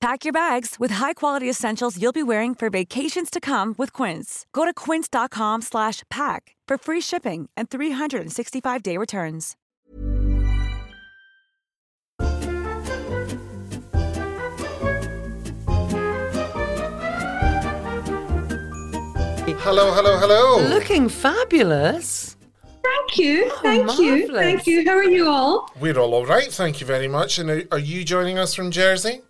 Pack your bags with high-quality essentials you'll be wearing for vacations to come with Quince. Go to quince.com slash pack for free shipping and 365-day returns. Hello, hello, hello. Looking fabulous. Thank you. Oh, Thank you. Thank you. How are you all? We're all all right. Thank you very much. And are, are you joining us from Jersey?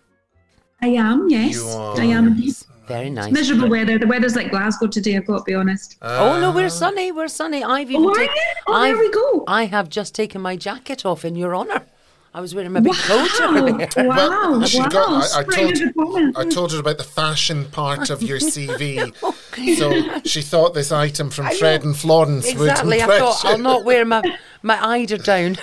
I am, yes. You are. I am indeed. Very nice. Miserable weather. The weather's like Glasgow today, I've got to be honest. Oh no, we're sunny. We're sunny. I've oh, even Oh, are taken. you? Oh, there I've- we go. I have just taken my jacket off in your honour. I was wearing my big coat Wow. earlier. Wow. Well, wow. got, I, I, told, of the moment. I told her about the fashion part of your CV. so she thought this item from Fred and Florence Exactly. would I impress thought you. I'll not wear my my eider down.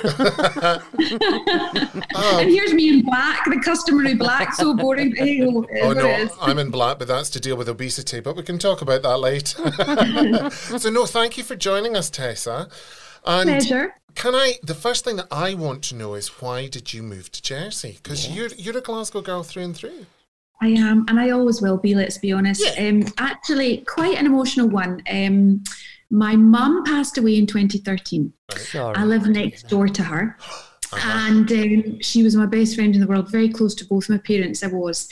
and here's me in black, the customary black, so boring. But hey, oh, Oh no, is. I'm in black, but that's to deal with obesity. But we can talk about that later. so no, thank you for joining us, Tessa. And Pleasure. Can I? The first thing that I want to know is why did you move to Jersey? Because you're you're a Glasgow girl through and through. I am, and I always will be. Let's be honest. Um, actually, quite an emotional one. Um, my mum passed away in 2013. Sorry. I live next door to her. And um, she was my best friend in the world, very close to both my parents. I was.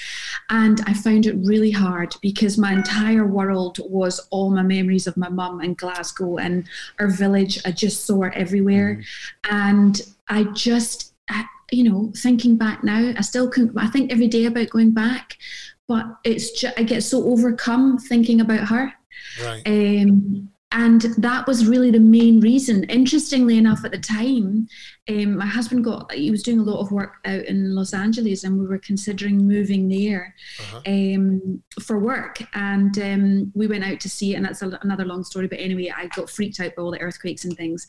And I found it really hard because my entire world was all my memories of my mum in Glasgow and our village. I just saw her everywhere. And I just, I, you know, thinking back now, I still couldn't, I think every day about going back, but it's just, I get so overcome thinking about her. Right. Um, and that was really the main reason. Interestingly enough, at the time, um, my husband got he was doing a lot of work out in Los Angeles, and we were considering moving there um, for work. And um, we went out to see it, and that's a, another long story. But anyway, I got freaked out by all the earthquakes and things.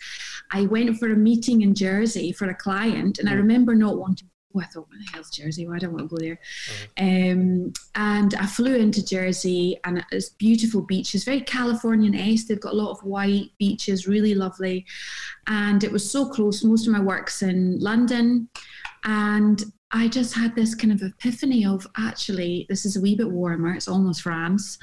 I went for a meeting in Jersey for a client, and I remember not wanting. Oh, I thought, what the hell's Jersey? Why I don't want to go there. Um, and I flew into Jersey, and it's beautiful beaches, very Californian-esque. They've got a lot of white beaches, really lovely. And it was so close. Most of my work's in London, and I just had this kind of epiphany of actually, this is a wee bit warmer. It's almost France.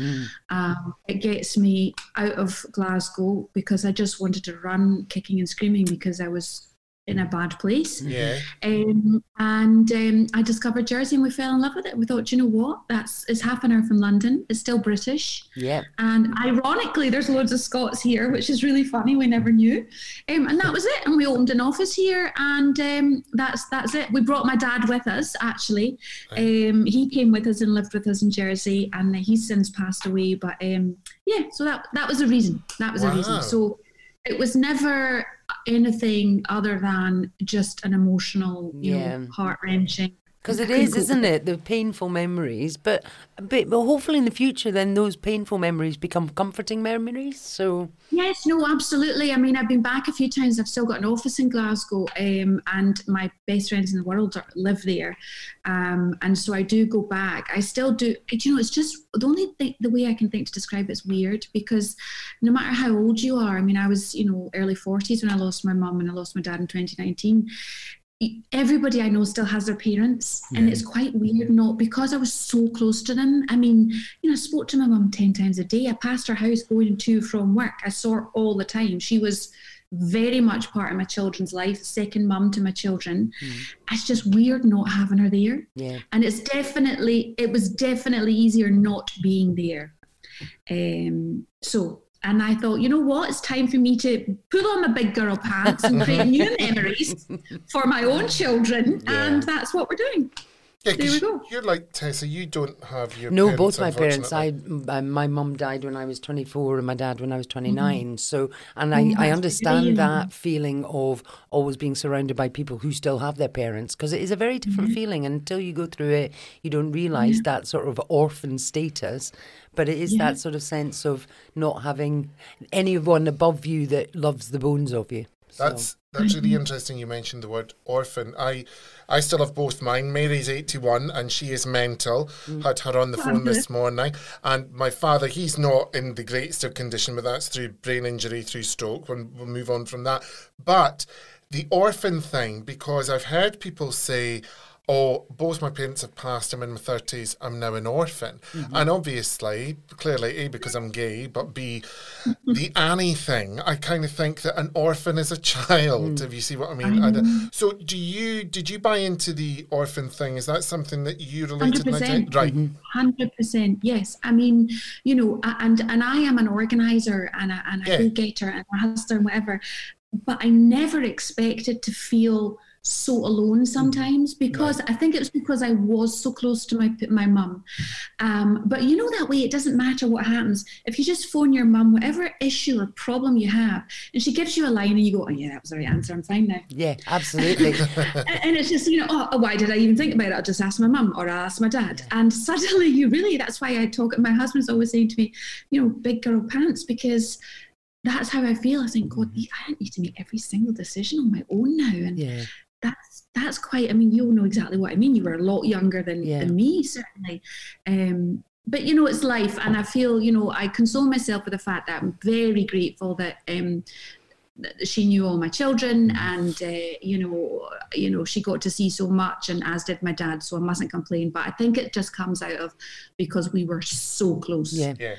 Um, it gets me out of Glasgow because I just wanted to run, kicking and screaming because I was in a bad place. Yeah. Um, and um, I discovered Jersey and we fell in love with it. We thought, you know what? That's it's half an hour from London. It's still British. Yeah. And ironically, there's loads of Scots here, which is really funny. We never knew. Um, and that was it. And we opened an office here, and um, that's that's it. We brought my dad with us. Actually, um, he came with us and lived with us in Jersey, and he's since passed away. But um, yeah, so that that was the reason. That was the Wow. reason. So it was never anything other than just an emotional, you Yeah. know, heart wrenching. Because it is, isn't it? The painful memories, but, but but hopefully in the future, then those painful memories become comforting memories. So Yes, no, absolutely. I mean, I've been back a few times. I've still got an office in Glasgow, um, and my best friends in the world are, live there. Um, and so I do go back. I still do. You know, it's just the only thing, the way I can think to describe it's weird because no matter how old you are, I mean, I was, you know, early 40s when I lost my mum and I lost my dad in 2019 everybody I know still has their parents, and it's quite weird. Not because I was so close to them. I mean, you know, I spoke to my mum ten times a day. I passed her house going to from work. I saw her all the time. She was very much part of my children's life, second mum to my children. It's just weird not having her there. yeah, And it's definitely, it was definitely easier not being there. Um, so And I thought, you know what? It's time for me to pull on my big girl pants and create new memories for my own children. Yeah. And that's what we're doing. Yeah, There 'cause we go. You're like Tessa. You don't have your No, parents, both my parents. I unfortunately. m- uh, my mum died when I was 24 and my dad when I was 29. So, and Oh, I, I that's understand really- that feeling of always being surrounded by people who still have their parents because it is a very different Mm-hmm. feeling. And until you go through it, you don't realize that sort of orphan status. But it is that sort of sense of not having anyone above you that loves the bones of you. So- That's that's really interesting. You mentioned the word orphan. I I still have both mine. Mary's eighty one and she is mental. Mm. Had her on the phone this morning. And my father, he's not in the greatest of condition, but that's through brain injury, through stroke. When we'll move on from that. But the orphan thing, because I've heard people say. Oh, both my parents have passed. I'm in my thirties. I'm now an orphan, mm-hmm. and obviously, clearly, a because I'm gay, but b the Annie thing. I kind of think that an orphan is a child. Mm. If you see what I mean. Don't- so, do you did you buy into the orphan thing? Is that something that you related? Hundred percent, Nadine? Right. Hundred percent, yes. I mean, you know, and and I am an organizer and a, and a Yeah. go-getter and a hustler and whatever, but I never expected to feel so alone sometimes because I think it was because I was so close to my my mum. Um, but you know that way, it doesn't matter what happens. If you just phone your mum, whatever issue or problem you have, and she gives you a line, and you go, "Oh yeah, that was the right answer. I'm fine now." yeah, absolutely. and it's just you know oh, why did i even think about it i'll just ask my mum or i'll ask my dad and suddenly you really that's why i talk my husband's always saying to me you know big girl pants because that's how i feel i think god i don't need to make every single decision on my own now and yeah. That's that's quite i mean you'll know exactly what i mean. You were a lot younger than, Yeah. than me certainly. Um but you know it's life. And i feel you know i console myself with the fact that i'm very grateful that um that she knew all my children and uh, you know you know she got to see so much and as did my dad so i mustn't complain but i think it just comes out of because we were so close Yeah. Yeah.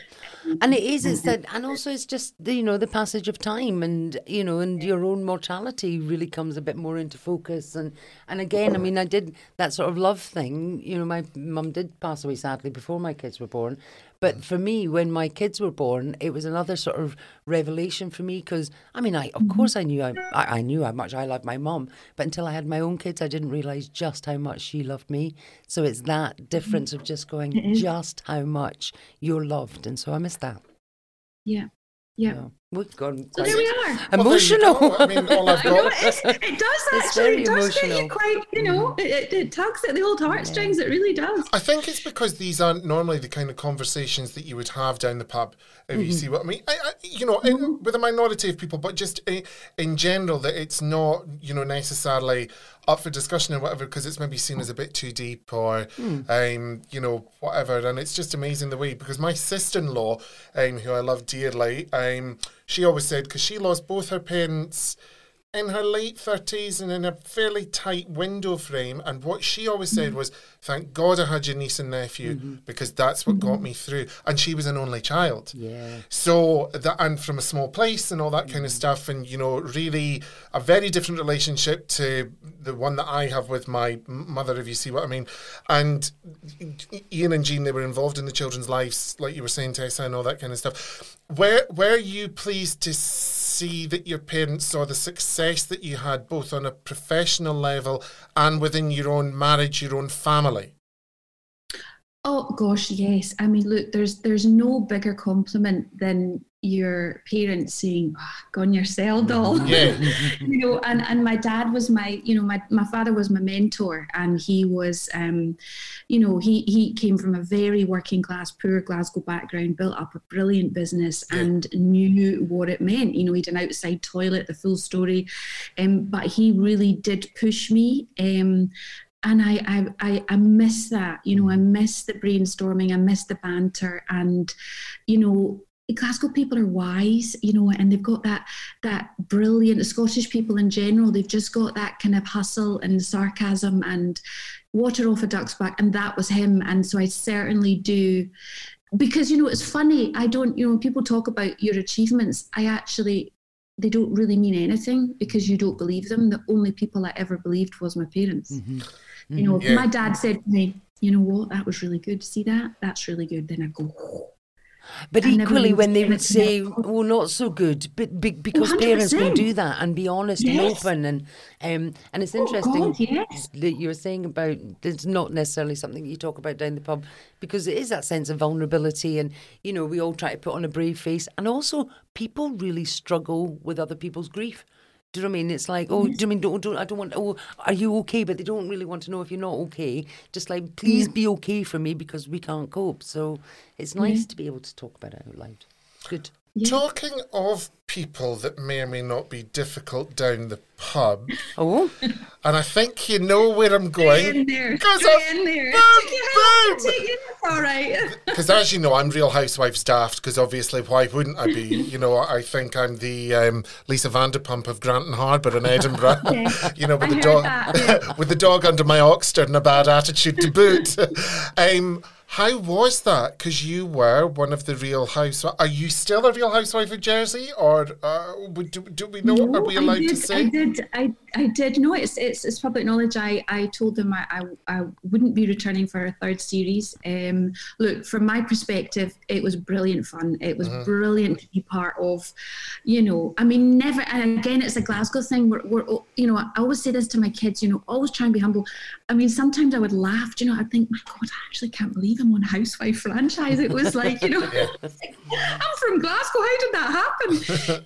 And it is, it's that, and also it's just, the, you know, the passage of time and, you know, and your own mortality really comes a bit more into focus. And, and again, I mean, I did that sort of love thing. You know, my mum did pass away sadly before my kids were born. But for me, when my kids were born, it was another sort of revelation for me because, I mean, I of mm-hmm. course I knew I, I, I knew how much I loved my mom, but until I had my own kids, I didn't realise just how much she loved me. So it's that mm-hmm. difference of just going, just how much you're loved. And so I miss that. yeah yeah Yeah. We've gone so quite there we are Well, there you emotional. go. I mean, all I've got. it does It's actually. It does get you quite, you know, it, it, it tugs at the old heartstrings. It really does. I think it's because these aren't normally the kind of conversations that you would have down the pub. If you see what I mean, I, I, you know, in, with a minority of people, but just in, in general, that it's not, you know, necessarily up for discussion or whatever because it's maybe seen as a bit too deep or, um, you know, whatever. And it's just amazing the way because my sister-in-law, um, who I love dearly, um, she always said because she lost both her parents in her late 30s and in a fairly tight window frame. And what she always said mm-hmm. was, Thank God I had your niece and nephew mm-hmm. because that's what got mm-hmm. me through. And she was an only child. Yeah. So, that, and from a small place and all that kind of stuff. And, you know, really a very different relationship to the one that I have with my mother, if you see what I mean. And Ian and Jean, they were involved in the children's lives, like you were saying, Tessa, and all that kind of stuff. Were, were you pleased to see that your parents saw the success that you had both on a professional level and within your own marriage, your own family? Oh gosh, yes. I mean, look, there's there's no bigger compliment than your parents saying, oh, "Gone your cell, doll." Yeah. you know, and and my dad was my, you know, my my father was my mentor, and he was, um, you know, he he came from a very working class, poor Glasgow background, built up a brilliant business, and knew what it meant. You know, he had an outside toilet, the full story, um, but he really did push me. Um, and I, I I I miss that. You know, I miss the brainstorming. I miss the banter, and you know, Glasgow people are wise. You know, and they've got that that brilliant. The Scottish people in general, they've just got that kind of hustle and sarcasm and water off a duck's back, and that was him. And so I certainly do. Because you know it's funny. I don't. You know, when people talk about your achievements, I actually they don't really mean anything because you don't believe them. The only people I ever believed was my parents. Mm-hmm. You know, mm-hmm. Yeah. my dad said to me, you know what, that was really good. See that? That's really good. Then I go. But never equally, when they would say. "Well, not so good," but be, because parents will 100%. do that and be honest and open, and um, and it's Oh, interesting God, yes. that you were saying about it's not necessarily something you talk about down the pub because it is that sense of vulnerability, and you know we all try to put on a brave face, and also people really struggle with other people's grief. Do you know what I mean? It's like, oh, do you mean don't, don't I don't want? Oh, are you okay? But they don't really want to know if you're not okay. Just like, please be okay for me because we can't cope. So it's nice mm-hmm. to be able to talk about it out loud. It's good. Talking of people that may or may not be difficult down the pub, Oh, and I think you know where I'm Stay in going. there. Because Stay in there. Boom, Take your hand, boom. take it. It's all right. Because as you know, I'm Real Housewives daft. Because obviously, why wouldn't I be? You know, I think I'm the um, Lisa Vanderpump of Granton Harbour in Edinburgh. you know, with I the dog, that, with the dog under my Oxford and a bad attitude to boot. um, how was that? Because you were one of the Real Housewives. Are you still a Real Housewife of Jersey, or uh, do, do we know? Are we I allowed did, to say? I did. I, I did. No, it's, it's it's public knowledge. I, I told them I, I, I wouldn't be returning for a third series. Um, look, from my perspective, it was brilliant fun. It was brilliant to be part of. You know, I mean, never. And again, it's a Glasgow thing. We're, we're you know, I always say this to my kids. You know, always try and be humble. I mean, sometimes I would laugh. You know, I'd think, my God, I actually can't believe I'm on Housewife franchise. It was like, you know, I'm from Glasgow. How did that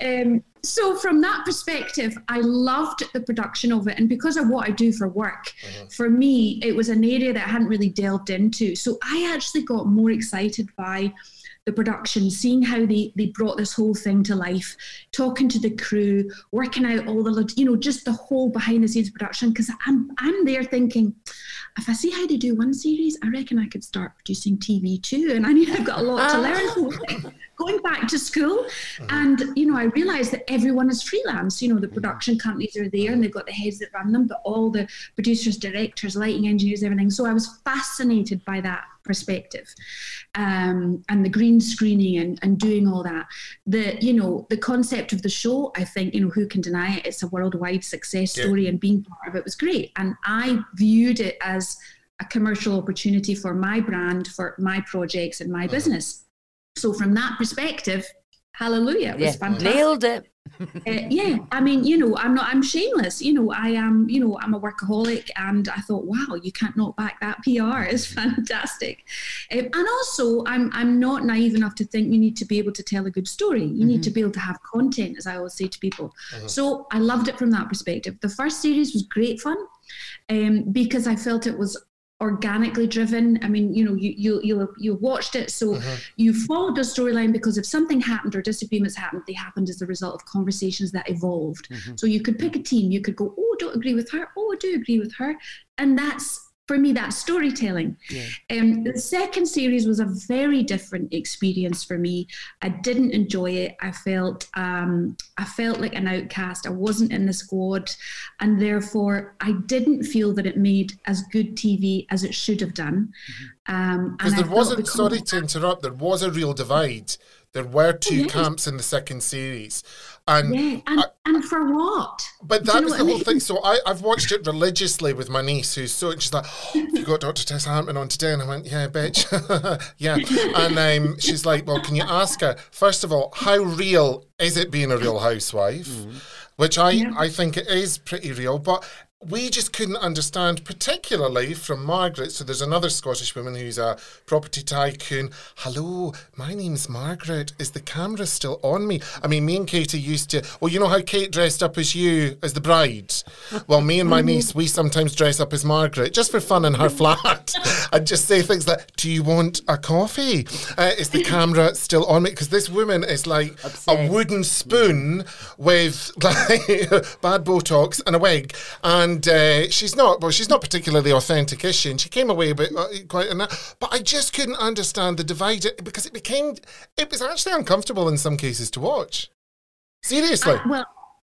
happen? um, so from that perspective, I loved the production of it, and because of what I do for work, for me, it was an area that I hadn't really delved into. So I actually got more excited by the production, seeing how they they brought this whole thing to life, talking to the crew, working out all the you know just the whole behind the scenes production. Because I'm I'm there thinking, if I see how they do one series, I reckon I could start producing TV too, and I need I've got a lot to learn. Ah. Going back to school, uh-huh. and you know, I realised that everyone is freelance. You know, the mm. production companies are there, and uh-huh. they've got the heads that run them, but all the producers, directors, lighting engineers, everything. So I was fascinated by that perspective um, and the green screening and, and doing all that. The you know the concept of the show i think you know who can deny it? It's a worldwide success Yeah. story and being part of it was great. And i viewed it as a commercial opportunity for my brand for my projects and my business. So from that perspective hallelujah it was yeah, fantastic. Nailed it. Uh, yeah, I mean, you know, I'm not, I'm shameless. You know, I am, you know, I'm a workaholic, and I thought, wow, you can't knock back that PR. It's fantastic. Um, and also, I'm, I'm not naive enough to think you need to be able to tell a good story. You need to be able to have content, as I always say to people. So I loved it from that perspective. The first series was great fun um, because I felt it was organically driven. I mean, you know, you you you you watched it, so uh-huh. you followed the storyline because if something happened or disagreements happened, they happened as a result of conversations that evolved. Mm-hmm. So you could pick a team. You could go, oh, don't agree with her. Oh, I do agree with her, and that's for me that's storytelling. Yeah. Um, the second series was a very different experience for me. I didn't enjoy it. I felt um, I felt like an outcast. I wasn't in the squad, and therefore I didn't feel that it made as good TV as it should have done. Um, Because and I there wasn't, sorry to interrupt, there was a real divide. There were two yes. camps in the second series. And Yeah, and, and for what? But Do you that know was the I whole mean? thing. So I, I've watched it religiously with my niece, who's so she's like, oh, "You got Dr. Tess Hampton on today?" And I went, "Yeah, bitch, yeah." And um, she's like, "Well, can you ask her first of all how real is it being a real housewife?" Which I I think it is pretty real, but. We just couldn't understand, particularly from Margaret. So there's another Scottish woman who's a property tycoon. Hello, my name's Margaret. Is the camera still on me? I mean, me and Katie used to. Well, you know how Kate dressed up as you as the bride. Well, me and my niece, we sometimes dress up as Margaret just for fun in her flat, and just say things like, "Do you want a coffee? Uh, is the camera still on me?" Because this woman is like a wooden spoon with like bad Botox and a wig, and uh, she's not. Well, she's not particularly authentic, is she? And she came away a bit uh, quite. But I just couldn't understand the divide because it became. It was actually uncomfortable in some cases to watch. Seriously. I- well,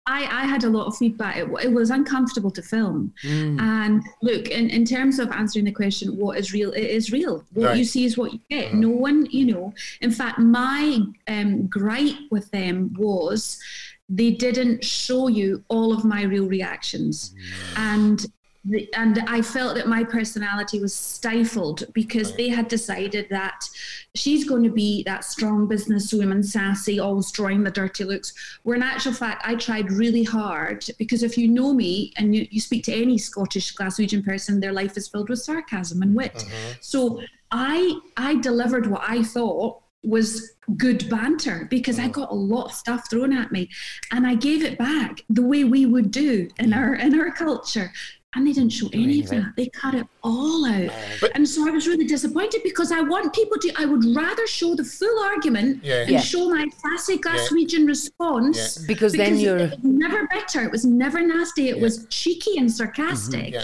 I, I had a lot of feedback. It, it was uncomfortable to film. And look, in, in terms of answering the question, what is real? It is real. What Right. you see is what you get. No one, you know. In fact, my um, gripe with them was they didn't show you all of my real reactions. Mm. And the, and I felt that my personality was stifled because they had decided that she's going to be that strong businesswoman, sassy, always drawing the dirty looks. Where in actual fact, I tried really hard because if you know me and you, you speak to any Scottish Glaswegian person, their life is filled with sarcasm and wit. Uh-huh. So I I delivered what I thought was good banter because I mm. got a lot of stuff thrown at me and I gave it back the way we would do in mm. our in our culture. And they didn't show any of that. They cut it all out. But- and so I was really disappointed because I want people to I would rather show the full argument Yeah. and Yeah. show my classic Glaswegian response. Because then you're- it was never bitter, it was never nasty, it was cheeky and mm-hmm. sarcastic. Yeah.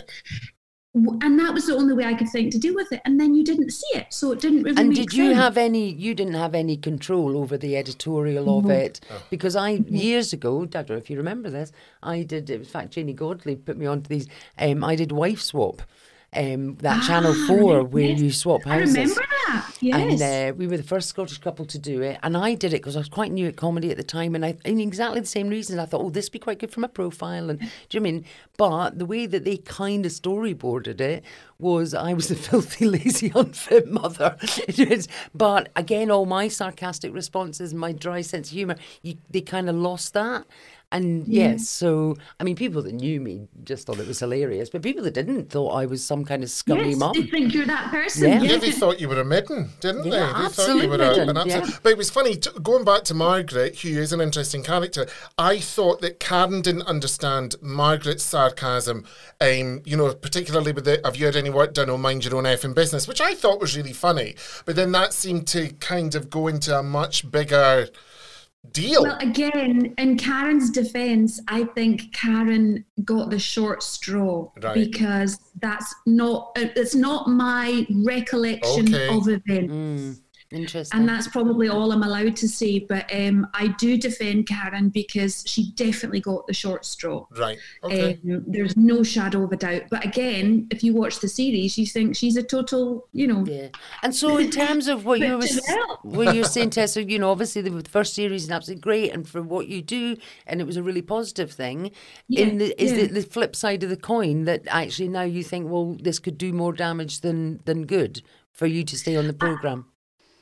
W- And that was the only way I could think to deal with it. And then you didn't see it. So it didn't really And make did you sense. have any? You didn't have any control over the editorial of it because I years ago, I don't know if you remember this. I did. In fact, Janey Godley put me onto these. Um, I did wife swap. Um, that Channel Ah, Four right, where yes. you swap houses. I remember that. Yes. And uh, we were the first Scottish couple to do it. And I did it because I was quite new at comedy at the time. And I, in exactly the same reason, I thought, oh, this would be quite good for my profile. And do you know I mean? But the way that they kind of storyboarded it was I was a filthy, lazy, unfit mother. But again, all my sarcastic responses, my dry sense of humour, you, they kind of lost that. And yes, so I mean, people that knew me just thought it was hilarious, but people that didn't thought I was some kind of scummy yes, mum. they think you're that person. Yeah. Yeah, they thought you were a midden, didn't Yeah, they? They thought you were midden, a, an absolute. yeah. But it was funny t- going back to Margaret, who is an interesting character. I thought that Karen didn't understand Margaret's sarcasm. Um, you know, particularly with the "Have you had any work done? Or mind your own effing business," which I thought was really funny. But then that seemed to kind of go into a much bigger deal. Well, again, in Karen's defense, I think Karen got the short straw Right. because that's not uh, it's not my recollection Okay. of events. Interesting. And that's probably all I'm allowed to say. But um, I do defend Karen because she definitely got the short straw. right. Okay. Um, there's no shadow of a doubt. But again, if you watch the series, you think she's a total, you know, Yeah, and so in terms of what you Bit were Giselle. what you're saying, Tessa, you know, obviously the, the first series is absolutely great, and for what you do, and it was a really positive thing. Yeah, in the, is yeah. the, the flip side of the coin that actually now you think, well, this could do more damage than than good for you to stay on the program. I,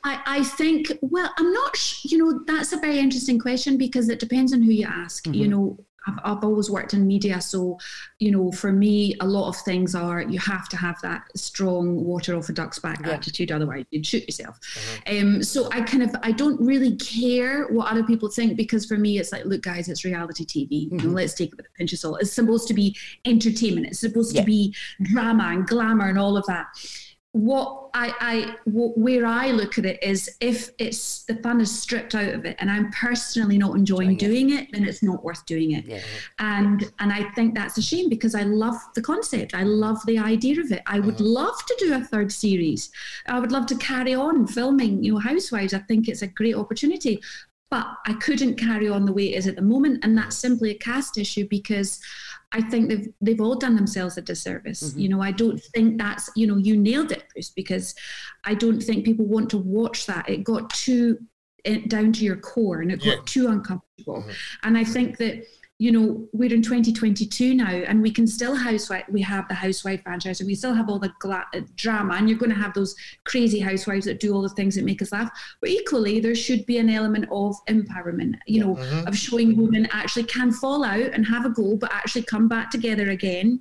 I think, well, I'm not, sh- you know, that's a very interesting question because it depends on who you ask. You mm-hmm. know, I've, I've always worked in media. So, you know, for me, a lot of things are you have to have that strong water off a duck's back attitude. Otherwise, you'd shoot yourself. Mm-hmm. Um, so I kind of, I don't really care what other people think because for me, it's like, look, guys, it's reality TV. You know, mm-hmm. let's take it with a pinch of salt. It's supposed to be entertainment. It's supposed Yeah. to be drama and glamour and all of that what I, I wh- where I look at it is if it's the fun is stripped out of it and I'm personally not enjoying doing it, then it's not worth doing it. Yeah. And and I think that's a shame because I love the concept. I love the idea of it. I would mm-hmm. love to do a third series. I would love to carry on filming, you know, Housewives. I think it's a great opportunity. But I couldn't carry on the way it is at the moment, and that's mm-hmm. simply a cast issue because I think they've they've all done themselves a disservice. Mm-hmm. You know, I don't think that's you know you nailed it, Bruce, because I don't think people want to watch that. It got too it, down to your core, and it got too uncomfortable. Mm-hmm. And I think that you know we're in 2022 now, and we can still housewife. We have the housewife franchise, and we still have all the gla- uh, drama, and you're going to have those crazy housewives that do all the things that make us laugh. But equally, there should be an element of empowerment. You know, of showing women actually can fall out and have a go, but actually come back together again.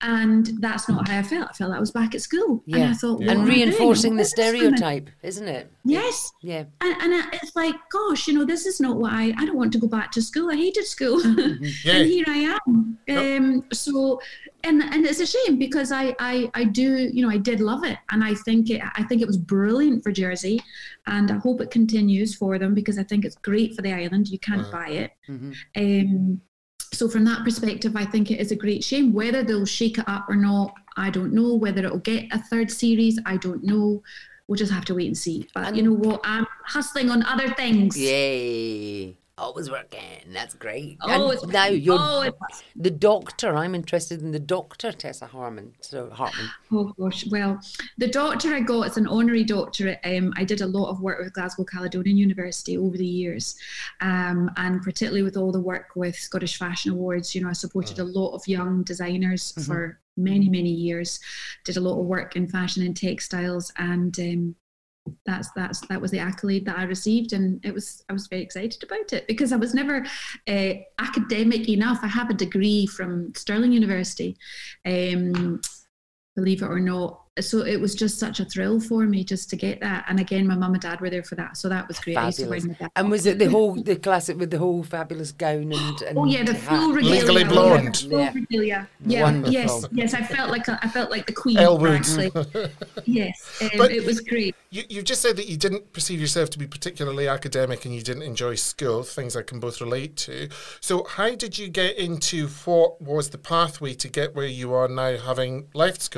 And that's not how I felt. I felt I was back at school, and I thought, what and am I doing? reinforcing the What's this woman? stereotype, isn't it? Yes. Yeah. And, and I- it's like, gosh, you know, this is not what I, I don't want to go back to school. I hated school. Yeah. and here I am. Um, so, and, and it's a shame because I, I, I do, you know, I did love it. And I think it, I think it was brilliant for Jersey and I hope it continues for them because I think it's great for the island. You can't buy it. Um, so from that perspective, I think it is a great shame. Whether they'll shake it up or not, I don't know. Whether it'll get a third series, I don't know. We'll just have to wait and see. But you know what? I'm hustling on other things. Yay. always working. That's great. Always and now you're Always. the doctor. I'm interested in the doctor, Tessa Harmon. So Hartmann. Oh gosh, well, the doctor I got, it's an honorary doctorate. Um, I did a lot of work with Glasgow Caledonian University over the years, um, and particularly with all the work with Scottish Fashion Awards. You know, I supported a lot of young designers for many, many years. Did a lot of work in fashion and textiles, and um, that's that's that was the accolade that I received, and it was I was very excited about it because I was never uh, academic enough. I have a degree from Stirling University, um, believe it or not. So it was just such a thrill for me just to get that. And again, my mum and dad were there for that, so that was great. I used to wear Fabulous. my dad- And was it the whole the classic with the whole fabulous gown and, and Oh yeah, the hat? full regalia. Legally yeah, Blonde. the full Yeah. regalia. Yeah, Wonderful. yes, yes. I felt like a, I felt like the queen. Elle Woods. Yes, um, But- it was great. You, you've just said that you didn't perceive yourself to be particularly academic and you didn't enjoy school, things I can both relate to. So, how did you get into what was the pathway to get where you are now, having left school?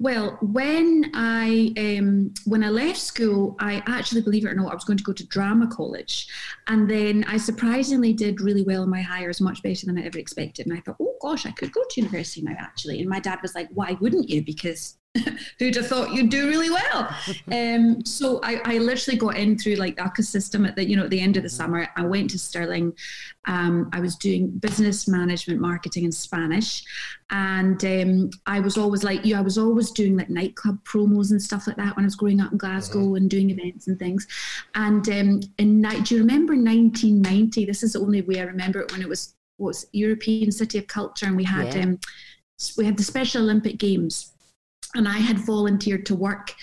Well, when I um, when I left school, I actually, believe it or not, I was going to go to drama college, and then I surprisingly did really well in my hires, much better than I ever expected. And I thought, oh gosh, I could go to university now, actually. And my dad was like, why wouldn't you? Because who'd have thought you'd do really well? um, so I, I literally got in through like the UCAS system at the you know at the end of the summer. I went to Stirling. Um, I was doing business management, marketing, and Spanish, and um, I was always like you. I was always doing like nightclub promos and stuff like that when I was growing up in Glasgow and doing events and things. And um, in ni- do you remember 1990? This is the only way I remember it when it was was European City of Culture, and we had Yeah. um, we had the Special Olympic Games and I had volunteered to work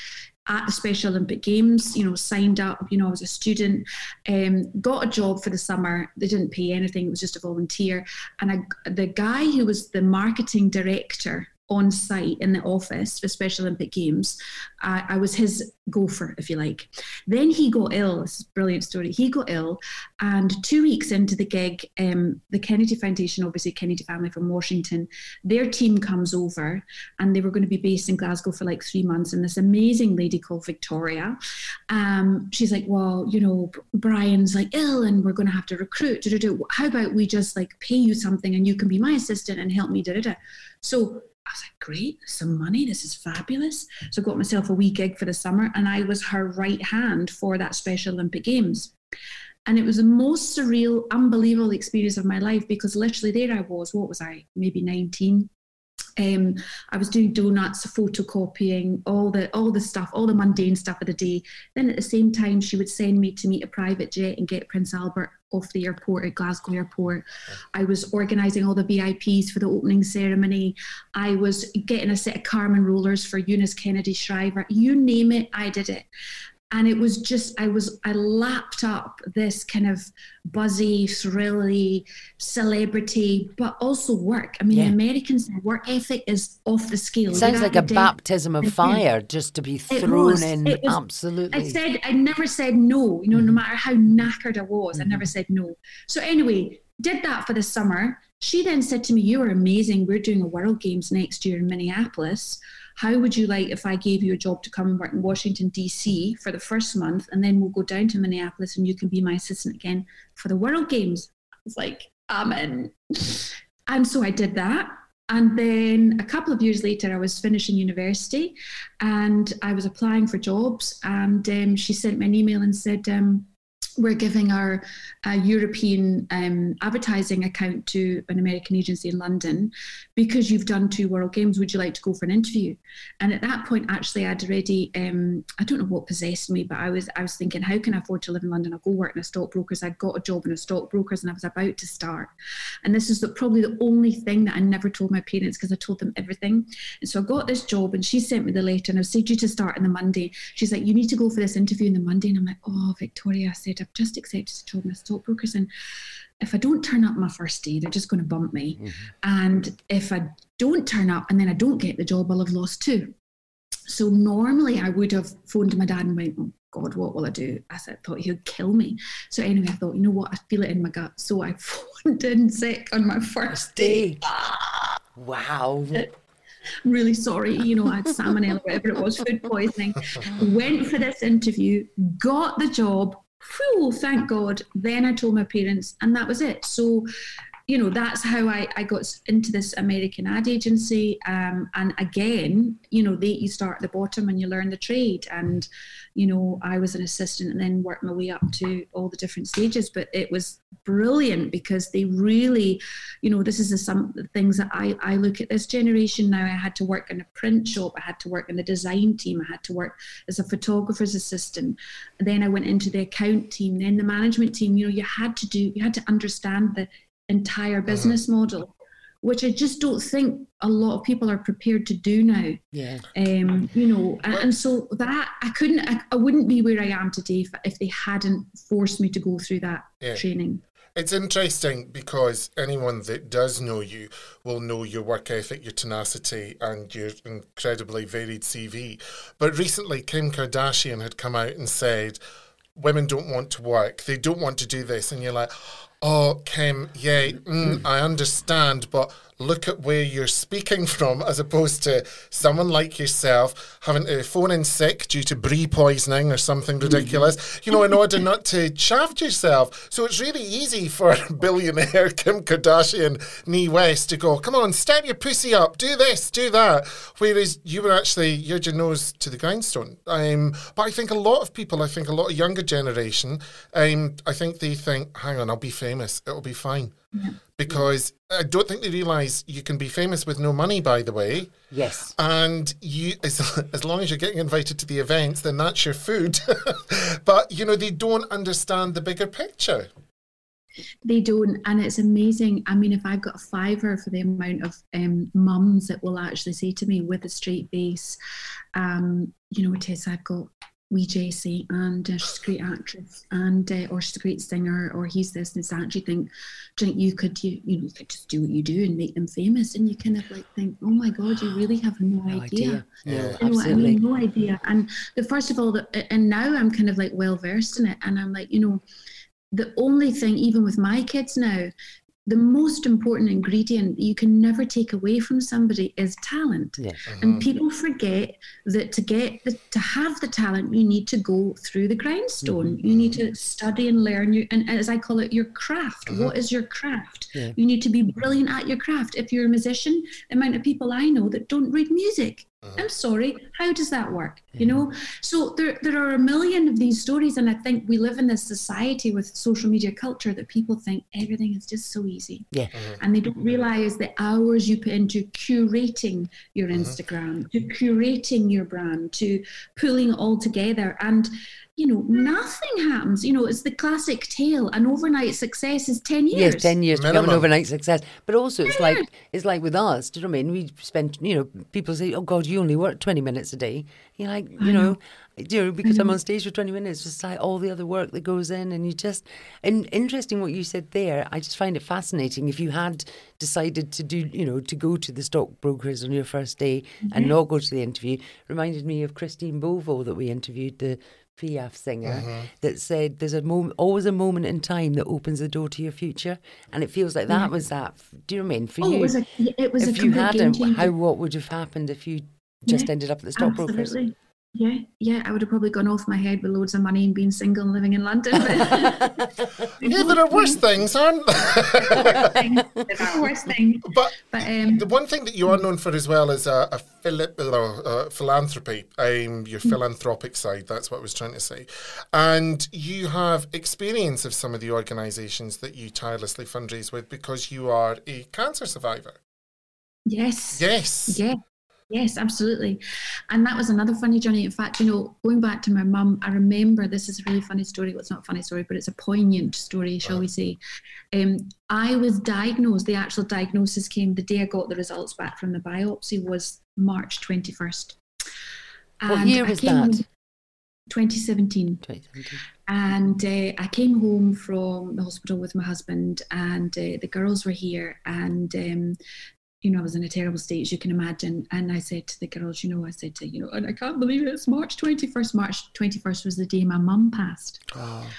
at the Special Olympic Games, you know, signed up, you know, I was a student, um, got a job for the summer. They didn't pay anything, it was just a volunteer. And I, the guy who was the marketing director on site in the office for Special Olympic Games, I, I was his gopher, if you like. Then he got ill. This is a brilliant story. He got ill, and two weeks into the gig, um, the Kennedy Foundation, obviously Kennedy family from Washington, their team comes over, and they were going to be based in Glasgow for like three months. And this amazing lady called Victoria, um, she's like, "Well, you know, Brian's like ill, and we're going to have to recruit. How about we just like pay you something, and you can be my assistant and help me?" So I was like, great, some money. This is fabulous. So I got myself a wee gig for the summer, and I was her right hand for that Special Olympic Games. And it was the most surreal, unbelievable experience of my life because literally there I was, what was I, maybe 19? Um, I was doing donuts, photocopying, all the all the stuff, all the mundane stuff of the day. Then at the same time, she would send me to meet a private jet and get Prince Albert off the airport at Glasgow Airport. I was organising all the VIPs for the opening ceremony. I was getting a set of Carmen rollers for Eunice Kennedy Shriver. You name it, I did it and it was just i was i lapped up this kind of buzzy thrilly celebrity but also work i mean Yeah. the americans work ethic is off the scale Sounds like a academic- baptism of fire just to be thrown was. in. Was- Absolutely. I said I never said no. You know, no mm-hmm. matter how knackered I was, I never mm-hmm. said no. So anyway, did that for the summer. She then said to me, "You are amazing. We're doing a World Games next year in Minneapolis. How would you like if I gave you a job to come and work in Washington D.C. for the first month, and then we'll go down to Minneapolis and you can be my assistant again for the World Games?" I was like, "Amen." And so I did that. And then a couple of years later, I was finishing university and I was applying for jobs. And um, she sent me an email and said, um, we're giving our uh, European um, advertising account to an American agency in London because you've done two World Games. Would you like to go for an interview? And at that point, actually, I'd already um, I don't know what possessed me, but I was I was thinking, how can I afford to live in London? I'll go work in a stockbroker's. I'd got a job in a stockbroker's, and I was about to start. And this is the, probably the only thing that I never told my parents because I told them everything. And so I got this job, and she sent me the letter, and I said due to start on the Monday. She's like, you need to go for this interview on the Monday, and I'm like, oh, Victoria, I said I've just accepted a job in a stockbroker's, and if I don't turn up my first day, they're just going to bump me. Mm-hmm. And if I don't turn up and then I don't get the job, I'll have lost two. So normally I would have phoned my dad and went, oh God, what will I do? I said, thought he'd kill me. So anyway, I thought, you know what? I feel it in my gut. So I phoned in sick on my first day. Wow. I'm really sorry, you know, I had salmonella, whatever it was, food poisoning. Went for this interview, got the job. Whew, thank God. Then I told my parents, and that was it. So, you know, that's how I, I got into this American ad agency. Um, and again, you know, they, you start at the bottom and you learn the trade. And, you know, I was an assistant and then worked my way up to all the different stages. But it was brilliant because they really, you know, this is some the things that I, I look at this generation now. I had to work in a print shop, I had to work in the design team, I had to work as a photographer's assistant. And then I went into the account team, then the management team. You know, you had to do, you had to understand the entire business model, which I just don't think a lot of people are prepared to do now. Yeah. Um, you know, and, and so that I couldn't, I, I wouldn't be where I am today if, if they hadn't forced me to go through that Yeah. training. It's interesting because anyone that does know you will know your work ethic, your tenacity, and your incredibly varied CV. But recently, Kim Kardashian had come out and said, Women don't want to work, they don't want to do this. And you're like, Oh, Kim, yeah, mm, I understand, but look at where you're speaking from as opposed to someone like yourself having to phone in sick due to brie poisoning or something ridiculous, you know, in order not to shaft yourself. So it's really easy for billionaire Kim Kardashian, Nee West, to go, come on, step your pussy up, do this, do that. Whereas you were actually, you had your nose to the grindstone. Um, but I think a lot of people, I think a lot of younger generation, um, I think they think, hang on, I'll be famous, it'll be fine because I don't think they realise you can be famous with no money. By the way, Yes. and you as as long as you're getting invited to the events, then that's your food. but you know they don't understand the bigger picture. They don't, and it's amazing. I mean, if I've got a fiver for the amount of um, mums that will actually say to me with a straight face, um, you know, Tess, I've got wee Jessie, and uh, she's a great actress, and uh, or she's a great singer, or he's this and that. Do you think, do you think you could, you, you know, you could just do what you do and make them famous? And you kind of like think, oh my God, you really have no, No idea. idea. No, You know what I absolutely. mean? No idea. And the first of all, the, and now I'm kind of like well versed in it, and I'm like, you know, the only thing, even with my kids now, the most important ingredient you can never take away from somebody is talent. Yeah. And mm-hmm. people forget that to get the, to have the talent, you need to go through the grindstone. Mm-hmm. You need to study and learn your, and as I call it, your craft. Mm-hmm. What is your craft? You need to be brilliant at your craft. If you're a musician, the amount of people I know that don't read music. Uh-huh. I'm sorry. How does that work? You know? So there, there are a million of these stories. And I think we live in this society with social media culture that people think everything is just so easy. Yeah. Uh-huh. And they don't realize the hours you put into curating your uh-huh. Instagram, to curating your brand, to pulling it all together. And you know, nothing happens. You know, it's the classic tale. An overnight success is ten years. Yes, ten years to become an overnight success. But also, it's like it's like with us. Do you know what I mean? We spend, you know, people say, "Oh God, you only work twenty minutes a day." You're like, you know, you know, because I'm on stage for twenty minutes, just like all the other work that goes in, and you just. And interesting what you said there. I just find it fascinating. If you had decided to do, you know, to go to the stockbrokers on your first day and mm-hmm. not go to the interview, reminded me of Christine Bovill that we interviewed the. Piaf singer mm-hmm. that said there's a moment always a moment in time that opens the door to your future. And it feels like that was that do you know what I mean? For Oh, you it was a it was a if you hadn't how what would have happened if you just Yeah, ended up at the stockbrokers? Absolutely. Yeah, yeah, I would have probably gone off my head with loads of money and been single and living in London. Yeah, there are worse things, aren't there? It's the worst thing. But But um, the one thing that you are known for as well is a, a phili- uh, uh, philanthropy, um, your philanthropic side. That's what I was trying to say. And you have experience of some of the organisations that you tirelessly fundraise with because you are a cancer survivor. yes, Yes. yeah, yes, absolutely. And that was another funny journey. In fact, you know, going back to my mum, I remember this is a really funny story. Well, it's not a funny story, but it's a poignant story, shall we say. Um, I was diagnosed, the actual diagnosis came the day I got the results back from the biopsy was March 21st. What year was that? 2017. 2017. And uh, I came home from the hospital with my husband, and uh, the girls were here. And, um, you know, I was in a terrible state, as you can imagine. And I said to the girls, you know, I said to, you know, and I can't believe it, it's March 21st. March 21st was the day my mum passed. Oh.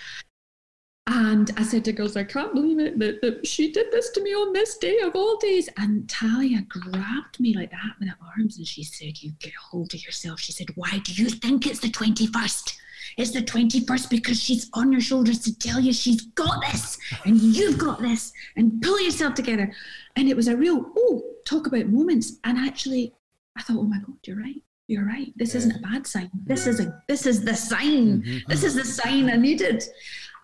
And I said to the girls, I can't believe it that, that she did this to me on this day of all days. And Talia grabbed me like that with her arms and she said, You get a hold of yourself. She said, Why do you think it's the 21st? It's the 21st because she's on your shoulders to tell you she's got this and you've got this and pull yourself together. And it was a real, oh, talk about moments. And actually, I thought, Oh my God, you're right. You're right. This isn't a bad sign. This is a this is the sign. This is the sign I needed.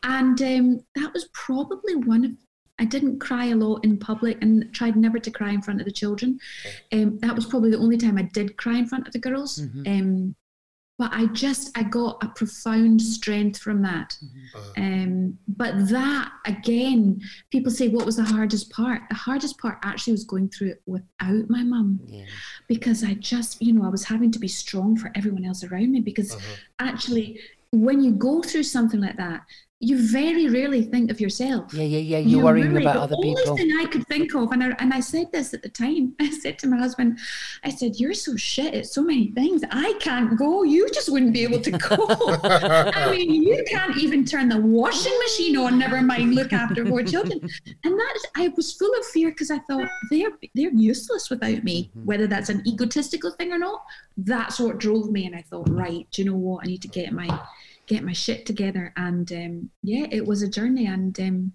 And um, that was probably one of, I didn't cry a lot in public and tried never to cry in front of the children. Um, that was probably the only time I did cry in front of the girls. Um, but I just, I got a profound strength from that. Um, but that, again, people say, what was the hardest part? The hardest part actually was going through it without my mum Yeah. because I just, you know, I was having to be strong for everyone else around me because actually, when you go through something like that, you very rarely think of yourself. Yeah, yeah, yeah. You're You worrying really- about the other people. The only thing I could think of, and I, and I said this at the time, I said to my husband, I said, You're so shit at so many things. I can't go. You just wouldn't be able to go. I mean, you can't even turn the washing machine on, never mind look after four children. And that is, I was full of fear because I thought they're they're useless without me, Mm-hmm. whether that's an egotistical thing or not. That's what drove me. And I thought, right, do you know what? I need to get my get my shit together. And um, yeah, it was a journey and um,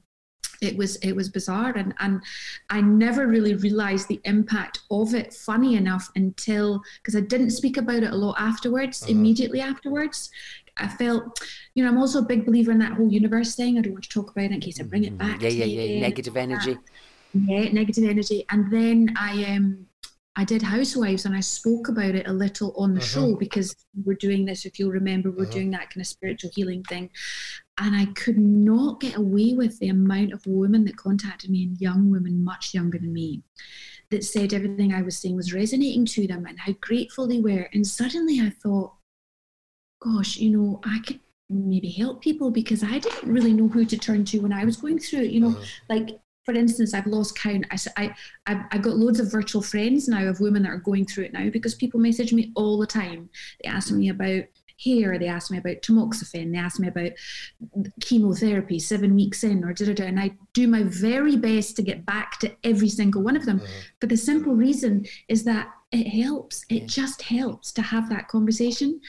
it was it was bizarre and and I never really realized the impact of it funny enough until because I didn't speak about it a lot afterwards immediately afterwards I felt you know I'm also a big believer in that whole universe thing I don't want to talk about it in case I bring it back Mm-hmm. Yeah, yeah, yeah. Negative energy. yeah negative energy and then I um I did Housewives and I spoke about it a little on the show mm-hmm. because we're doing this, if you'll remember, we're mm-hmm. doing that kind of spiritual healing thing. And I could not get away with the amount of women that contacted me, and young women much younger than me, that said everything I was saying was resonating to them and how grateful they were. And suddenly I thought, gosh, you know, I could maybe help people because I didn't really know who to turn to when I was going through it. You know, mm-hmm. like for instance, I've lost count. I, I, I've, I've got loads of virtual friends now of women that are going through it now because people message me all the time. They ask me about hair, they ask me about tamoxifen, they ask me about chemotherapy seven weeks in or da da da. And I do my very best to get back to every single one of them. But the simple reason is that it helps. It just helps to have that conversation.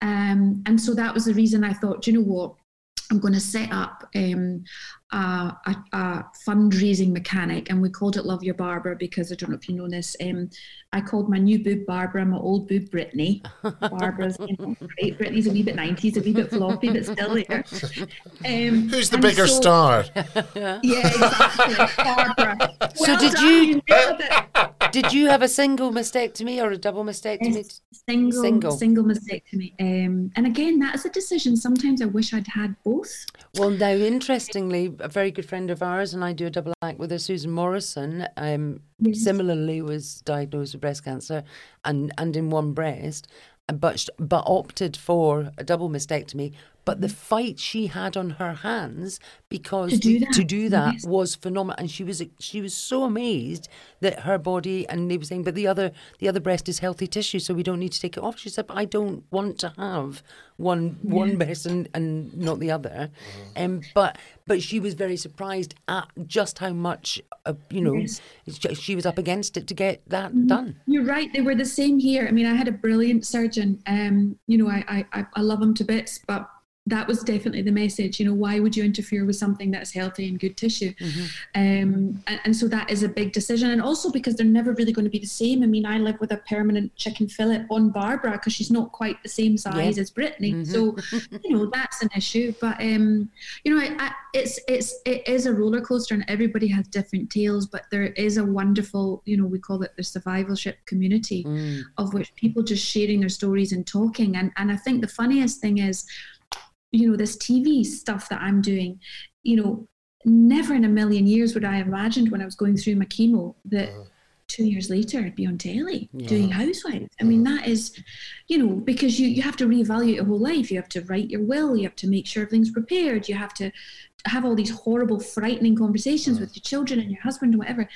Um, and so that was the reason I thought, "Do you know what? I'm going to set up um, a, a, a, fundraising mechanic, and we called it Love Your Barbara because I don't know if you know this. Um, I called my new boob Barbara, my old boob Brittany. Barbara's you know, great. Brittany's a wee bit 90s, a wee bit floppy, but still there. Um, Who's the bigger so, star? Yeah, exactly. Barbara. Well so did done, you? did you have a single mastectomy or a double mastectomy? Yes, single, single, single mastectomy. Um, and again, that is a decision. Sometimes I wish I'd had both. Well, now, interestingly, a very good friend of ours, and I do a double act with her, Susan Morrison, um, yes. similarly was diagnosed with breast cancer and, and in one breast, but but opted for a double mastectomy but the fight she had on her hands because to do that, to do that yes. was phenomenal, and she was she was so amazed that her body. And they were saying, but the other the other breast is healthy tissue, so we don't need to take it off. She said, but I don't want to have one yeah. one breast and, and not the other. Mm-hmm. Um, but but she was very surprised at just how much uh, you know yes. she was up against it to get that mm-hmm. done. You're right; they were the same here. I mean, I had a brilliant surgeon. Um, you know, I I, I love him to bits, but that was definitely the message. You know, why would you interfere with something that's healthy and good tissue? Mm-hmm. Um, and, and, so that is a big decision. And also because they're never really going to be the same. I mean, I live with a permanent chicken fillet on Barbara because she's not quite the same size yeah. as Brittany. Mm-hmm. So, you know, that's an issue. But, um, you know, I, I, it's, it's, it is a roller coaster and everybody has different tales, but there is a wonderful, you know, we call it the survivalship community mm. of which people just sharing their stories and talking. And, and I think the funniest thing is, you know, this TV stuff that I'm doing, you know, never in a million years would I have imagined when I was going through my chemo that uh-huh. two years later I'd be on telly yeah. doing housewives. I mean, uh-huh. that is, you know, because you, you have to reevaluate your whole life. You have to write your will. You have to make sure everything's prepared. You have to have all these horrible, frightening conversations uh-huh. with your children and your husband and whatever.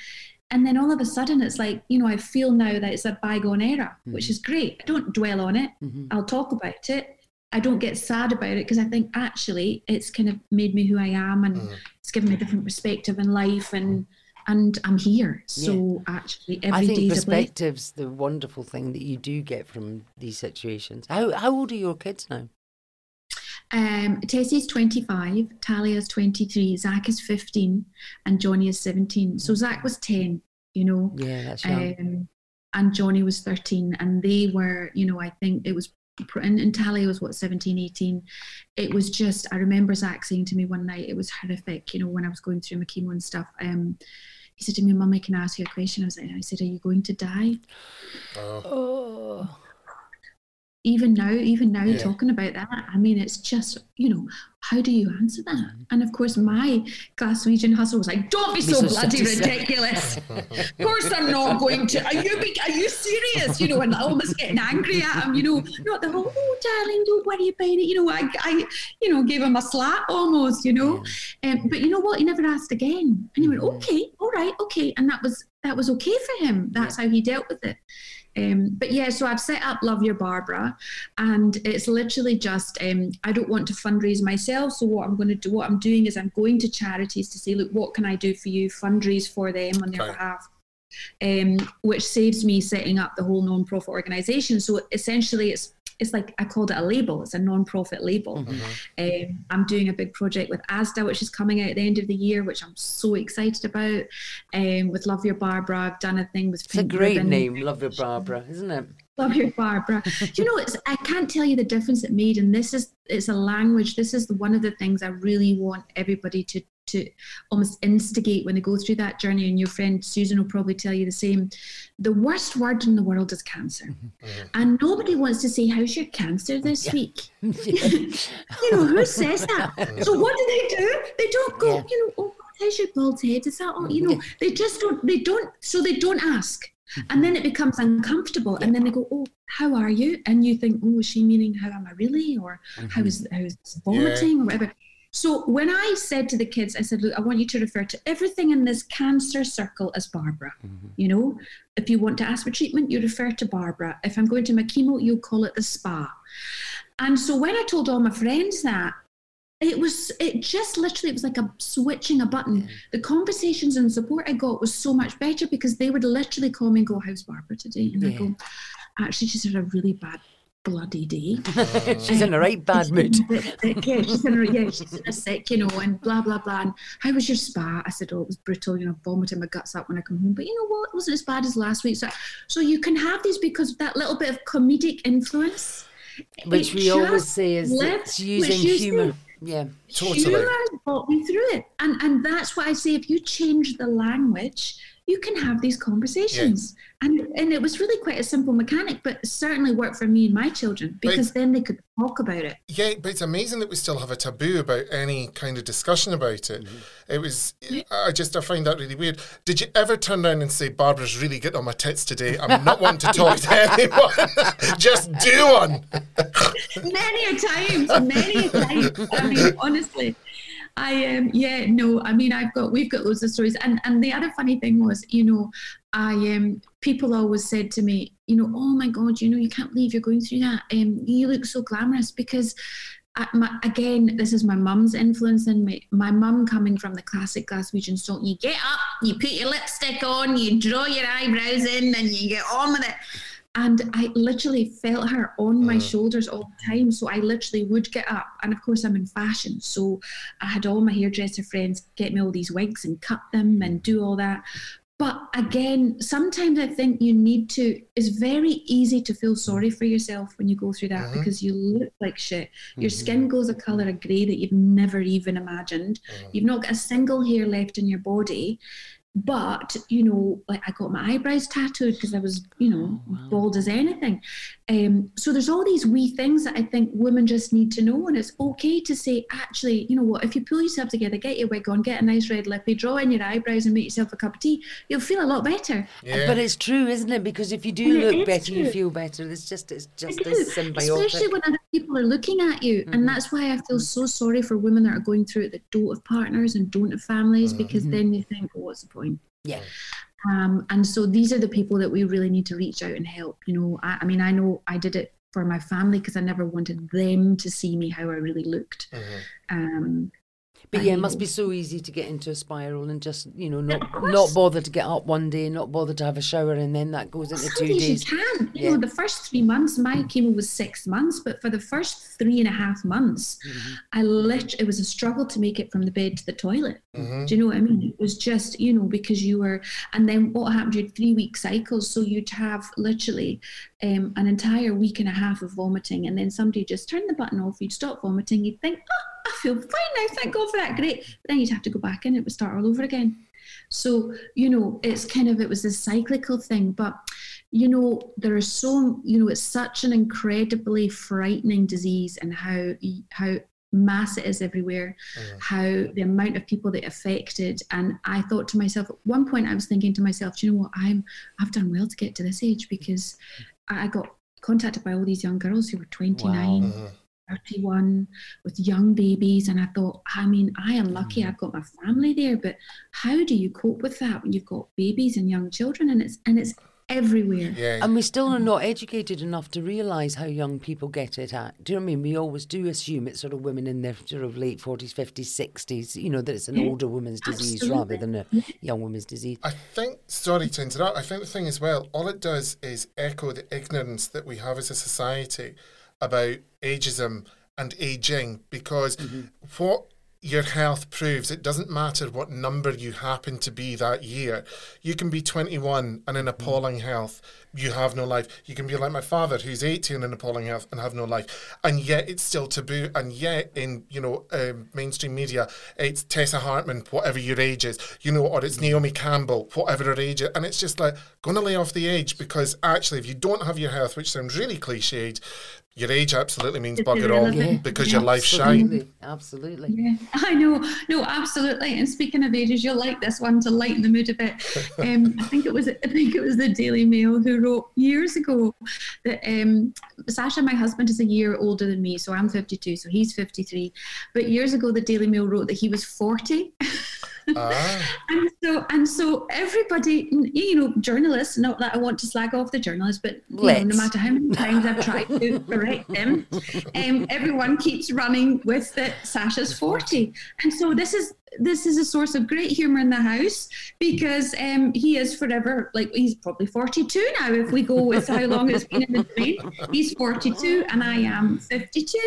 And then all of a sudden, it's like, you know, I feel now that it's a bygone era, mm-hmm. which is great. I don't dwell on it. Mm-hmm. I'll talk about it I don't get sad about it because I think actually it's kind of made me who I am and mm. it's given me a different perspective in life and and I'm here. So yeah. actually every I think perspective's the wonderful thing that you do get from these situations. How how old are your kids now? Um, Tessie's 25, Talia's 23, Zach is 15, and Johnny is 17. So Zach was 10, you know. Yeah, that's young. Um, and Johnny was 13, and they were, you know, I think it was and, and Talia was what 17 18 it was just I remember Zach saying to me one night it was horrific you know when I was going through my chemo and stuff um he said to me mummy can I ask you a question? I was like I said are you going to die? Oh, oh even now, even now, yeah. talking about that, I mean, it's just, you know, how do you answer that? Mm-hmm. And of course, my Glaswegian hustle was like, "Don't be so, bloody ridiculous." of course, I'm not going to. Are you? Are you serious? You know, and almost getting angry at him. You know, not the whole, "Oh, darling, don't worry about it." You know, I, I, you know, gave him a slap almost. You know, um, but you know what? He never asked again, and he went, mm-hmm. "Okay, all right, okay," and that was that was okay for him. That's how he dealt with it. Um, but yeah, so I've set up Love Your Barbara, and it's literally just um, I don't want to fundraise myself. So what I'm going to do, what I'm doing is I'm going to charities to say, look, what can I do for you? Fundraise for them on their okay. behalf. Um, which saves me setting up the whole non-profit organization. So essentially, it's it's like I called it a label. It's a non-profit label. Mm-hmm. Um, I'm doing a big project with ASDA, which is coming out at the end of the year, which I'm so excited about. Um, with Love Your Barbara, I've done a thing with. It's Pink a great Ribbon. name, Love Your Barbara, isn't it? Love Your Barbara. you know, it's I can't tell you the difference it made, and this is it's a language. This is one of the things I really want everybody to to almost instigate when they go through that journey. And your friend Susan will probably tell you the same. The worst word in the world is cancer. Mm-hmm. And nobody wants to say, How's your cancer this yeah. week? you know, who says that? so what do they do? They don't go, yeah. you know, oh, how's your bald head? Is that all? You know, they just don't, they don't, so they don't ask. And mm-hmm. then it becomes uncomfortable. Yeah. And then they go, Oh, how are you? And you think, Oh, is she meaning how am I really? Or mm-hmm. how is how is vomiting yeah. or whatever. So when I said to the kids, I said, look, I want you to refer to everything in this cancer circle as Barbara. Mm-hmm. You know, if you want to ask for treatment, you refer to Barbara. If I'm going to my chemo, you call it the spa. And so when I told all my friends that, it was it just literally it was like a switching a button. The conversations and support I got was so much better because they would literally call me and go, How's Barbara today? And yeah. I go, actually she's had a really bad bloody day. she's in a right bad um, mood. yeah, she's in a, yeah, she's in a sick, you know, and blah blah blah. And how was your spa? I said, oh, it was brutal. You know, vomiting my guts up when I come home. But you know what? It wasn't as bad as last week. So, so you can have these because of that little bit of comedic influence, which it we always say is left- using humour. Yeah, Humor has got me through it, and and that's why I say if you change the language, you can have these conversations. And and it was really quite a simple mechanic, but certainly worked for me and my children because then they could talk about it. Yeah, but it's amazing that we still have a taboo about any kind of discussion about it. Mm-hmm. It was, I just I find that really weird. Did you ever turn around and say, Barbara's really getting on my tits today? I'm not wanting to talk to anyone. just do one. many a times, many a times. I mean, honestly. I um yeah no I mean I've got we've got loads of stories. And and the other funny thing was you know I um people always said to me you know oh my god you know you can't believe you're going through that. Um you look so glamorous. Because my, again this is my mum's influence in me my mum coming from the classic Glaswegian song you get up you put your lipstick on you draw your eyebrows in and you get on with it and I literally felt her on my mm. shoulders all the time. So I literally would get up, and of course I'm in fashion, so I had all my hairdresser friends get me all these wigs and cut them and do all that. But again, sometimes I think you need to. It's very easy to feel sorry for yourself when you go through that Mhm. because you look like shit. Your mm-hmm. skin goes a color of grey that you've never even imagined. Mm. You've not got a single hair left in your body. But you know, like I got my eyebrows tattooed because I was, you know, oh, bald as anything. Um, so there's all these wee things that I think women just need to know, and it's okay to say, actually, you know what? If you pull yourself together, get your wig on, get a nice red lippy, draw in your eyebrows, and make yourself a cup of tea, you'll feel a lot better. But it's true, isn't it? Because if you do And look is better, you feel better. It's just it's just It this symbiotic. Especially when other people are looking at you. Mhm. And that's why I feel so sorry for women that are going through it that don't have partners and don't have families because Mhm. then you think, oh, what's the point? Yeah. Um, and so these are the people that we really need to reach out and help. You know, I, I mean, I know I did it for my family because I never wanted them to see me how I really looked. Um, But yeah, it must be so easy to get into a spiral and just you know not not bother to get up one day, not bother to have a shower, and then that goes into two days days. you can. You Yeah. know, the first three months, my chemo was six months, but for the first three and a half months, Mm-hmm. I lit. It was a struggle to make it from the bed to the toilet. Mm-hmm. Do you know what I mean? It was just, you know, because you were, and then what happened? You had three week cycles, so you'd have literally um, an entire week and a half of vomiting, and then somebody just turned the button off. You'd stop vomiting. You'd think, oh, I feel fine now. Thank God for that. Great. But then you'd have to go back in. It would start all over again. So you know, it's kind of it was this cyclical thing, but you know, there are so you know, it's such an incredibly frightening disease, and how how mass it is everywhere, how the amount of people that affected. And I thought to myself at one point, I was thinking to myself, "Do you know what? I'm I've done well to get to this age because I I got contacted by all these young girls who were 29. Uh-huh. 31 with young babies and i thought i mean i am lucky mm. i've got my family there but how do you cope with that when you've got babies and young children? And it's and it's everywhere And we still are not educated enough to realise how young people get it at. Do you know what I mean? We always do assume it's sort of women in their sort of late 40s, 50s, 60s, you know, that it's an Yeah, older woman's disease rather than a young woman's disease. I think, sorry to interrupt, I think the thing as well, all it does is echo the ignorance that we have as a society about ageism and aging because mm-hmm. what your health proves, it doesn't matter what number you happen to be that year. You can be 21 and in appalling health, you have no life. You can be like my father, who's 80 and in appalling health and have no life. And yet it's still taboo. And yet in, you know, um, mainstream media, it's Tessa Hartmann, whatever your age is, you know, or it's Naomi Campbell, whatever her age is. And it's just like, going to lay off the age because actually, if you don't have your health, which sounds really cliched, your age absolutely means It's bugger all irrelevant. because Yeah, your life shine. Absolutely. Yeah, I know. No, absolutely. And speaking of ages, you'll like this one to lighten the mood a bit. Um, I think it was I think it was the Daily Mail who wrote years ago that um, Sasha, my husband, is a year older than me, so I'm 52, so he's 53. But years ago, the Daily Mail wrote that he was 40. Ah. and so and so everybody you know journalists not that i want to slag off the journalists but you know, no matter how many times i've tried to correct them um, everyone keeps running with that sasha's 40 and so this is this is a source of great humor in the house because um, he is forever like he's probably 42 now if we go with how long it's been in the train. He's 42 and i am 52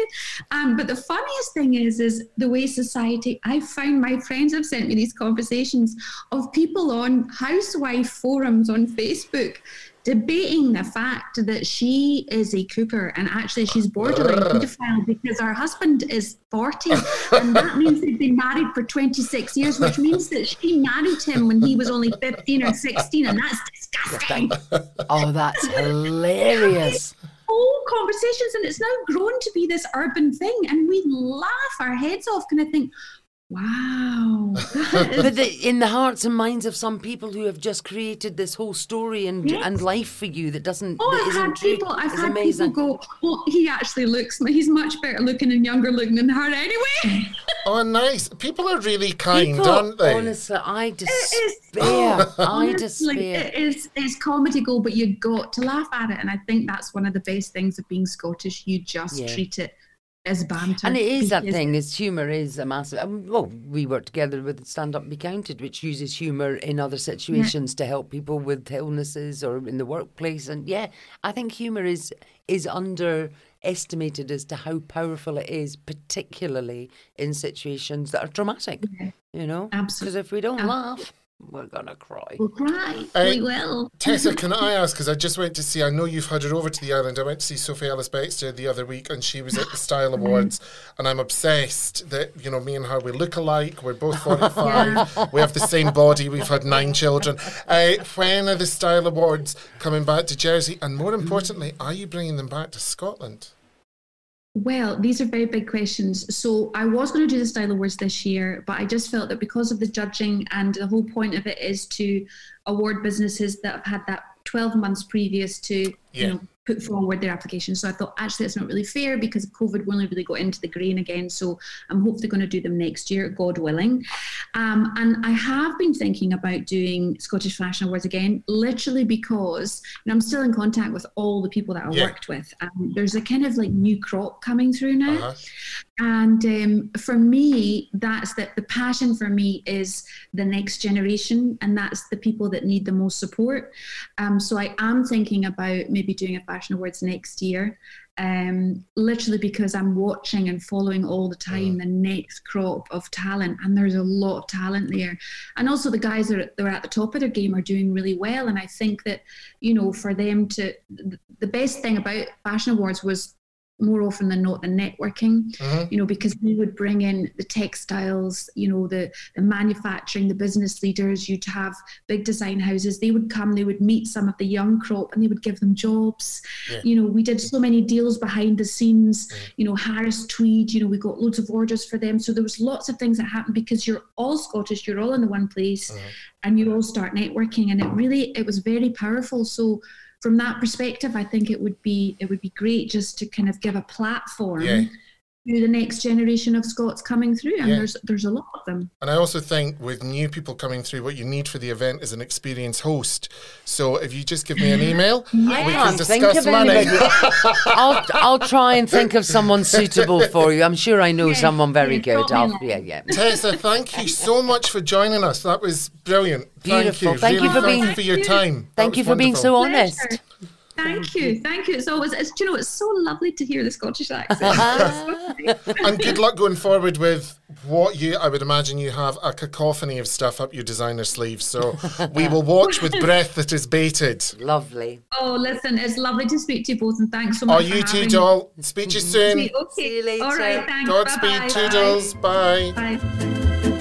um, but the funniest thing is is the way society i found my friends have sent me these conversations of people on housewife forums on facebook debating the fact that she is a cougar and actually she's borderline pedophile because her husband is 40 and that means they've been married for 26 years which means that she married him when he was only 15 or 16 and that's disgusting. Oh that's hilarious. Whole conversations and it's now grown to be this urban thing and we laugh our heads off kind of think Wow. but the, in the hearts and minds of some people who have just created this whole story and Yes. and life for you that doesn't Oh, that I've isn't had true people. I've had amazing. people go. Well, he actually looks. He's much better looking and younger looking than her anyway. Oh, nice. People are really kind, People, aren't they? Honestly, I It is. despair. I oh, Honestly, despair. It is. It's comedy gold, but you've got to laugh at it, and I think that's one of the best things of being Scottish. You just Yeah. treat it as banter, And it is that thing, is humour is a massive. um, Well, we work together with Stand Up Be Counted, which uses humour in other situations to help people with illnesses or in the workplace. And yeah, I think humour is is underestimated as to how powerful it is, particularly in situations that are traumatic. You know, because if we don't laugh, we're gonna cry. We'll cry. Hey, we will. Tessa, can I ask? Because I just went to see. I know you've had her over to the island. I went to see Sophie Ellis Bextor the other week, and she was at the Style Awards. And I'm obsessed that you know me and her we look alike. We're both 45. we have the same body. We've had nine children. Uh, when are the Style Awards coming back to Jersey? And more importantly, are you bringing them back to Scotland? Well, these are very big questions. So I was going to do the Style Awards this year, but I just felt that because of the judging and the whole point of it is to award businesses that have had that 12 months previous to, Yeah. you know, put forward their application. So I thought actually it's not really fair because COVID, only really got into the green again. So I'm hopefully going to do them next year, God willing. Um, and I have been thinking about doing Scottish Fashion Awards again, literally because you know, I'm still in contact with all the people that I Yeah. worked with. Um, there's a kind of like new crop coming through now. Uh-huh. And um, for me, that's that the passion for me is the next generation, and that's the people that need the most support. Um, so I am thinking about maybe doing a fashion awards next year, um, literally because I'm watching and following all the time the next crop of talent, and there's a lot of talent there. And also the guys that are, that are at the top of their game are doing really well, and I think that you know for them to the best thing about fashion awards was more often than not the networking mm-hmm. you know because we would bring in the textiles you know the, the manufacturing the business leaders you'd have big design houses. They would come they would meet some of the young crop and they would give them jobs. Yeah. you know we did so many deals behind the scenes. Mm-hmm. You know harris tweed you know we got loads of orders for them. So there was lots of things that happened because you're all scottish you're all in the one place mm-hmm. and you all start networking and it really it was very powerful. So from that perspective i think it would be it would be great just to kind of give a platform Yeah. To the next generation of scots coming through and Yeah. there's there's a lot of them And I also think with new people coming through, what you need for the event is an experienced host. So if you just give me an email, we can can't think discuss of money. I'll I'll try and think of someone suitable for you. I'm sure I know Yeah, someone very good. drop me a I'll, yeah, yeah. Tessa, thank you so much for joining us. That was brilliant. Beautiful. Thank you. Thank you Really for thank being- you for your time. Thank was you for being so honest. Pleasure. Thank you, thank you. It's always, it's, do you know, it's so lovely to hear the Scottish accent. And good luck going forward with what you, I would imagine you have a cacophony of stuff up your designer sleeves. So we will watch with breath that is bated. Lovely. oh, listen, it's lovely to speak to you both, and thanks so Oh, much. you for too, having doll. Speak to you soon. Okay. See you later. All right, thanks. Godspeed, Bye-bye. toodles. Bye. Bye.